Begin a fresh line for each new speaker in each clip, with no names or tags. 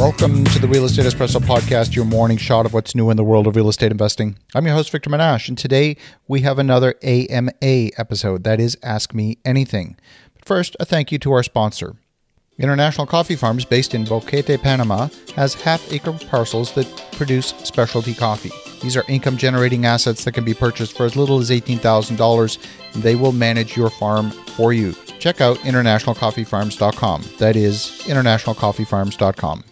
Welcome to the Real Estate Espresso Podcast, your morning shot of what's new in the world of real estate investing. I'm your host, Victor Menasce, and today we have another AMA episode that is Ask Me Anything. But first, a thank you to our sponsor. International Coffee Farms, based in Boquete, Panama, has half acre parcels that produce specialty coffee. These are income generating assets that can be purchased for as little as $18,000, and they will manage your farm for you. Check out internationalcoffeefarms.com. That is internationalcoffeefarms.com.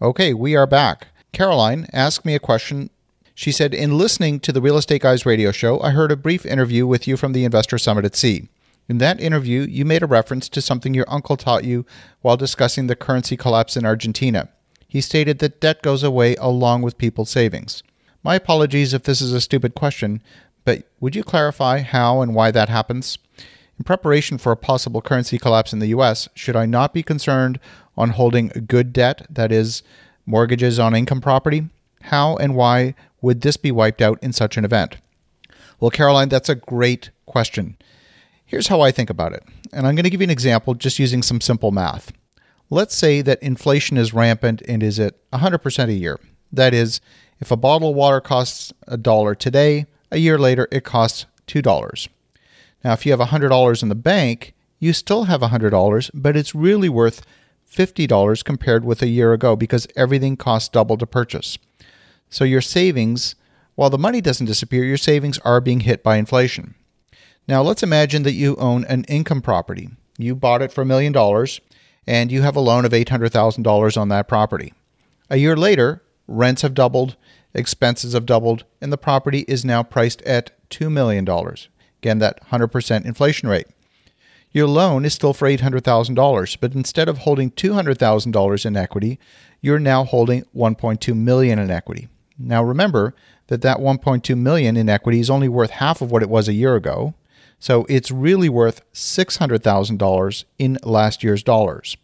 Okay, we are back. Caroline asked me a question. She said, In listening to the Real Estate Guys radio show, I heard a brief interview with you from the Investor Summit at Sea. In that interview, you made a reference to something your uncle taught you while discussing the currency collapse in Argentina. He stated that debt goes away along with people's savings. My apologies if this is a stupid question, but would you clarify how and why that happens? In preparation for a possible currency collapse in the US, should I not be concerned on holding good debt, that is, mortgages on income property? How and why would this be wiped out in such an event? Well, Caroline, that's a great question. Here's how I think about it, and I'm going to give you an example just using some simple math. Let's say that inflation is rampant and is at 100% a year. That is, if a bottle of water costs a dollar today, a year later it costs $2. Now, if you have $100 in the bank, you still have $100, but it's really worth $50 compared with a year ago because everything costs double to purchase. So your savings, while the money doesn't disappear, your savings are being hit by inflation. Now let's imagine that you own an income property. You bought it for a million dollars and you have a loan of $800,000 on that property. A year later, rents have doubled, expenses have doubled, and the property is now priced at $2 million. Again, that 100% inflation rate. Your loan is still for $800,000, but instead of holding $200,000 in equity, you're now holding 1.2 million in equity. Now remember that that 1.2 million in equity is only worth half of what it was a year ago, so it's really worth $600,000 in last year's dollars.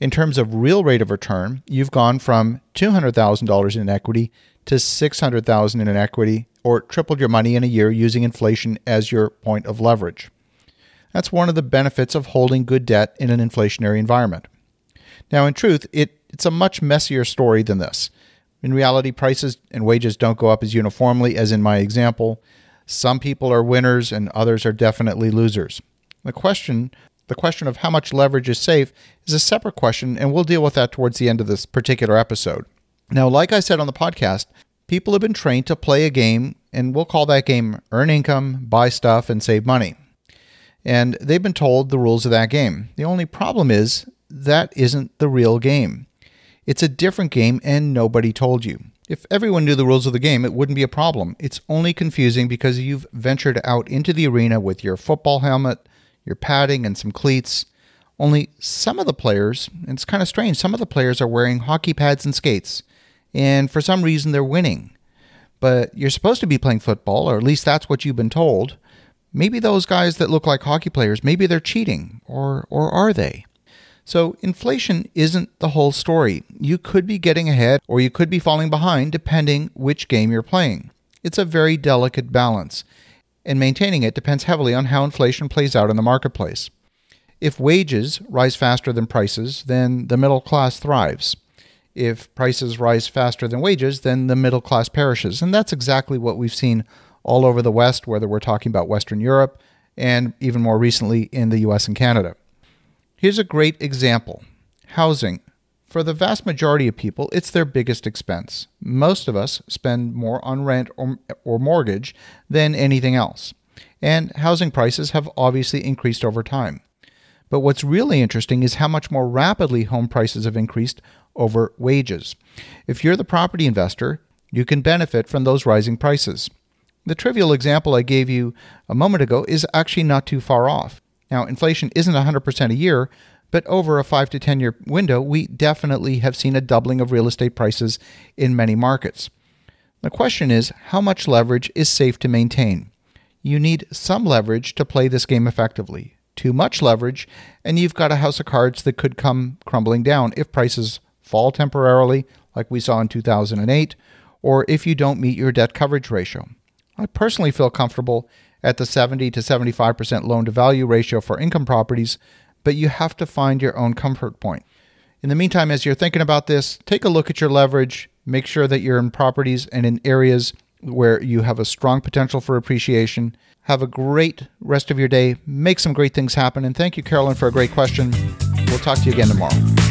In terms of real rate of return, you've gone from $200,000 in equity to 600,000 in equity or tripled your money in a year using inflation as your point of leverage. That's one of the benefits of holding good debt in an inflationary environment. Now, in truth, it, it's a much messier story than this. In reality, prices and wages don't go up as uniformly as in my example. Some people are winners and others are definitely losers. The question, the question of how much leverage is safe is a separate question and we'll deal with that towards the end of this particular episode. Now, like I said on the podcast, people have been trained to play a game and we'll call that game earn income, buy stuff and save money. And they've been told the rules of that game. The only problem is that isn't the real game. It's a different game and nobody told you. If everyone knew the rules of the game, it wouldn't be a problem. It's only confusing because you've ventured out into the arena with your football helmet, your padding, and some cleats. Only some of the players, and it's kind of strange, some of the players are wearing hockey pads and skates, and for some reason they're winning. But you're supposed to be playing football, or at least that's what you've been told. Maybe those guys that look like hockey players, maybe they're cheating, or, or are they? So, inflation isn't the whole story. You could be getting ahead or you could be falling behind depending which game you're playing. It's a very delicate balance, and maintaining it depends heavily on how inflation plays out in the marketplace. If wages rise faster than prices, then the middle class thrives. If prices rise faster than wages, then the middle class perishes. And that's exactly what we've seen all over the West, whether we're talking about Western Europe and even more recently in the US and Canada. Here's a great example housing. For the vast majority of people, it's their biggest expense. Most of us spend more on rent or, or mortgage than anything else. And housing prices have obviously increased over time. But what's really interesting is how much more rapidly home prices have increased over wages. If you're the property investor, you can benefit from those rising prices. The trivial example I gave you a moment ago is actually not too far off. Now, inflation isn't 100% a year, but over a 5 to 10 year window, we definitely have seen a doubling of real estate prices in many markets. The question is how much leverage is safe to maintain? You need some leverage to play this game effectively. Too much leverage, and you've got a house of cards that could come crumbling down if prices fall temporarily, like we saw in 2008, or if you don't meet your debt coverage ratio. I personally feel comfortable at the 70 to 75% loan to value ratio for income properties, but you have to find your own comfort point. In the meantime, as you're thinking about this, take a look at your leverage. Make sure that you're in properties and in areas where you have a strong potential for appreciation. Have a great rest of your day. Make some great things happen. And thank you, Carolyn, for a great question. We'll talk to you again tomorrow.